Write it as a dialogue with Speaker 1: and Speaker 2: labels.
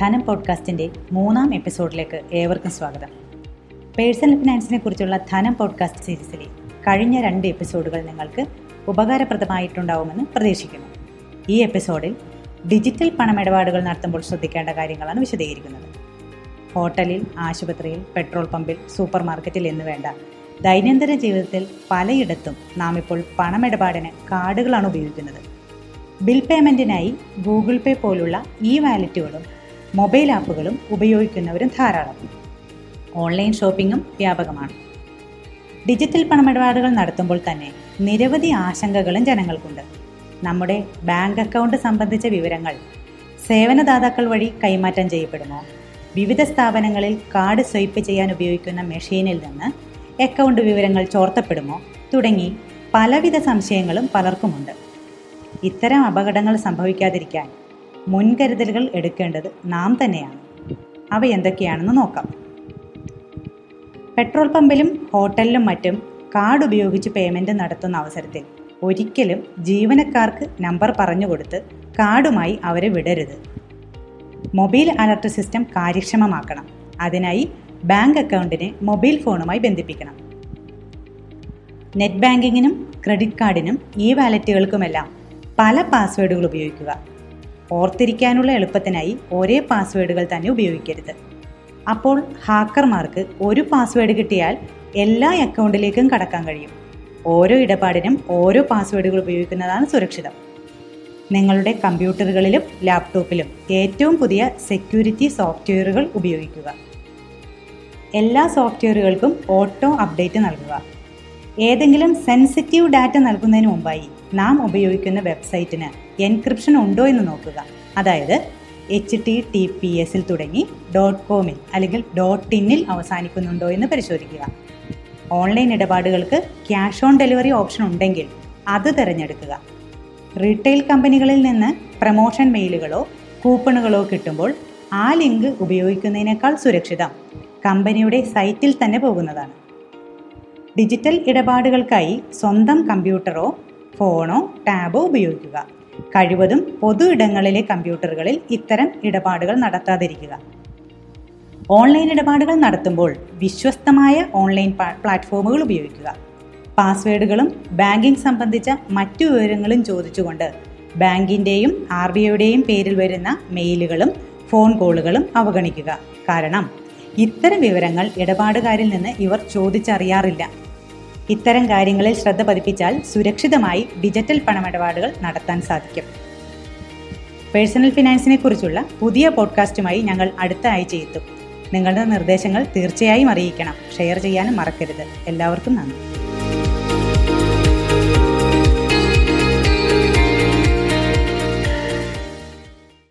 Speaker 1: ധനം പോഡ്കാസ്റ്റിന്റെ മൂന്നാം എപ്പിസോഡിലേക്ക് ഏവർക്കും സ്വാഗതം. പേഴ്സണൽ ഫിനാൻസിനെ കുറിച്ചുള്ള ധനം പോഡ്കാസ്റ്റ് സീരീസിലെ കഴിഞ്ഞ രണ്ട് എപ്പിസോഡുകൾ നിങ്ങൾക്ക് ഉപകാരപ്രദമായിട്ടുണ്ടാവുമെന്ന് പ്രതീക്ഷിക്കുന്നു. ഈ എപ്പിസോഡിൽ ഡിജിറ്റൽ പണമിടപാടുകൾ നടത്തുമ്പോൾ ശ്രദ്ധിക്കേണ്ട കാര്യങ്ങളാണ് വിശദീകരിക്കുന്നത്. ഹോട്ടലിൽ ആശുപത്രിയിൽ പെട്രോൾ പമ്പിൽ സൂപ്പർ മാർക്കറ്റിൽ എന്ന് വേണ്ട ദൈനംദിന ജീവിതത്തിൽ പലയിടത്തും നാം ഇപ്പോൾ പണമിടപാടിന് കാർഡുകളാണ് ഉപയോഗിക്കുന്നത്. ബിൽ പേയ്മെന്റിനായി ഗൂഗിൾ പേ പോലുള്ള ഇ വാലറ്റുകളും മൊബൈൽ ആപ്പുകളും ഉപയോഗിക്കുന്നവരും ധാരാളം. ഓൺലൈൻ ഷോപ്പിംഗും വ്യാപകമാണ്. ഡിജിറ്റൽ പണമിടപാടുകൾ നടത്തുമ്പോൾ തന്നെ നിരവധി ആശങ്കകളും ജനങ്ങൾക്കുണ്ട്. നമ്മുടെ ബാങ്ക് അക്കൗണ്ട് സംബന്ധിച്ച വിവരങ്ങൾ സേവനദാതാക്കൾ വഴി കൈമാറ്റം ചെയ്യപ്പെടുമോ? വിവിധ സ്ഥാപനങ്ങളിൽ കാർഡ് സ്വൈപ്പ് ചെയ്യാൻ ഉപയോഗിക്കുന്ന മെഷീനിൽ നിന്ന് അക്കൗണ്ട് വിവരങ്ങൾ ചോർത്തപ്പെടുമോ? തുടങ്ങി പലവിധ സംശയങ്ങളും പലർക്കുമുണ്ട്. ഇത്തരം അപകടങ്ങൾ സംഭവിക്കാതിരിക്കാൻ മുൻകരുതലുകൾ എടുക്കേണ്ടത് നാം തന്നെയാണ്. അവ എന്തൊക്കെയാണെന്ന് നോക്കാം. പെട്രോൾ പമ്പിലും ഹോട്ടലിലും മറ്റും കാർഡ് ഉപയോഗിച്ച് പേയ്മെന്റ് നടത്തുന്ന അവസരത്തിൽ ഒരിക്കലും ജീവനക്കാർക്ക് നമ്പർ പറഞ്ഞു കൊടുത്ത് കാർഡുമായി അവരെ വിടരുത്. മൊബൈൽ അലർട്ട് സിസ്റ്റം കാര്യക്ഷമമാക്കണം. അതിനായി ബാങ്ക് അക്കൗണ്ടിനെ മൊബൈൽ ഫോണുമായി ബന്ധിപ്പിക്കണം. നെറ്റ് ബാങ്കിങ്ങിനും ക്രെഡിറ്റ് കാർഡിനും ഈ വാലറ്റുകൾക്കുമെല്ലാം പല പാസ്വേഡുകൾ ഉപയോഗിക്കുക. ഓർത്തിരിക്കാനുള്ള എളുപ്പത്തിനായി ഒരേ പാസ്വേഡുകൾ തന്നെ ഉപയോഗിക്കരുത്. അപ്പോൾ ഹാക്കർമാർക്ക് ഒരു പാസ്വേഡ് കിട്ടിയാൽ എല്ലാ അക്കൗണ്ടിലേക്കും കടക്കാൻ കഴിയും. ഓരോ ഇടപാടിനും ഓരോ പാസ്വേഡുകൾ ഉപയോഗിക്കുന്നതാണ് സുരക്ഷിതം. നിങ്ങളുടെ കമ്പ്യൂട്ടറുകളിലും ലാപ്ടോപ്പിലും ഏറ്റവും പുതിയ സെക്യൂരിറ്റി സോഫ്റ്റ്വെയറുകൾ ഉപയോഗിക്കുക. എല്ലാ സോഫ്റ്റ്വെയറുകൾക്കും ഓട്ടോ അപ്ഡേറ്റ് നൽകുക. ഏതെങ്കിലും സെൻസിറ്റീവ് ഡാറ്റ നൽകുന്നതിന് മുമ്പായി നാം ഉപയോഗിക്കുന്ന വെബ്സൈറ്റിന് എൻക്രിപ്ഷൻ ഉണ്ടോ എന്ന് നോക്കുക. അതായത് എച്ച് ടി ടി പി എസിൽ തുടങ്ങി ഡോട്ട് കോമിൽ അല്ലെങ്കിൽ ഡോട്ട് ഇന്നിൽ അവസാനിക്കുന്നുണ്ടോ എന്ന് പരിശോധിക്കുക. ഓൺലൈൻ ഇടപാടുകൾക്ക് ക്യാഷ് ഓൺ ഡെലിവറി ഓപ്ഷൻ ഉണ്ടെങ്കിൽ അത് തിരഞ്ഞെടുക്കുക. റീറ്റെയിൽ കമ്പനികളിൽ നിന്ന് പ്രമോഷൻ മെയിലുകളോ കൂപ്പണുകളോ കിട്ടുമ്പോൾ ആ ലിങ്ക് ഉപയോഗിക്കുന്നതിനേക്കാൾ സുരക്ഷിതം. കമ്പനിയുടെ സൈറ്റിൽ തന്നെ പോകുന്നതാണ്. ഡിജിറ്റൽ ഇടപാടുകൾക്കായി സ്വന്തം കമ്പ്യൂട്ടറോ ഫോണോ ടാബോ ഉപയോഗിക്കുക. കഴിവതും പൊതു ഇടങ്ങളിലെ കമ്പ്യൂട്ടറുകളിൽ ഇത്തരം ഇടപാടുകൾ നടത്താതിരിക്കുക. ഓൺലൈൻ ഇടപാടുകൾ നടത്തുമ്പോൾ വിശ്വസ്തമായ ഓൺലൈൻ പ്ലാറ്റ്ഫോമുകൾ ഉപയോഗിക്കുക. പാസ്വേഡുകളും ബാങ്കിംഗ് സംബന്ധിച്ച മറ്റു വിവരങ്ങളും ചോദിച്ചുകൊണ്ട് ബാങ്കിന്റെയും ആർ ബി ഐയുടെയും പേരിൽ വരുന്ന മെയിലുകളും ഫോൺ കോളുകളും അവഗണിക്കുക. കാരണം ഇത്തരം വിവരങ്ങൾ ഇടപാടുകാരിൽ നിന്ന് ഇവർ ചോദിച്ചറിയാറില്ല. ഇത്തരം കാര്യങ്ങളിൽ ശ്രദ്ധ പതിപ്പിച്ചാൽ സുരക്ഷിതമായി ഡിജിറ്റൽ പണമിടപാടുകൾ നടത്താൻ സാധിക്കും. പേഴ്സണൽ ഫിനാൻസിനെ കുറിച്ചുള്ള പുതിയ പോഡ്കാസ്റ്റുമായി ഞങ്ങൾ അടുത്ത ആഴ്ച എത്തും നിങ്ങളുടെ നിർദ്ദേശങ്ങൾ തീർച്ചയായും അറിയിക്കണം. ഷെയർ ചെയ്യാനും മറക്കരുത്. എല്ലാവർക്കും നന്ദി.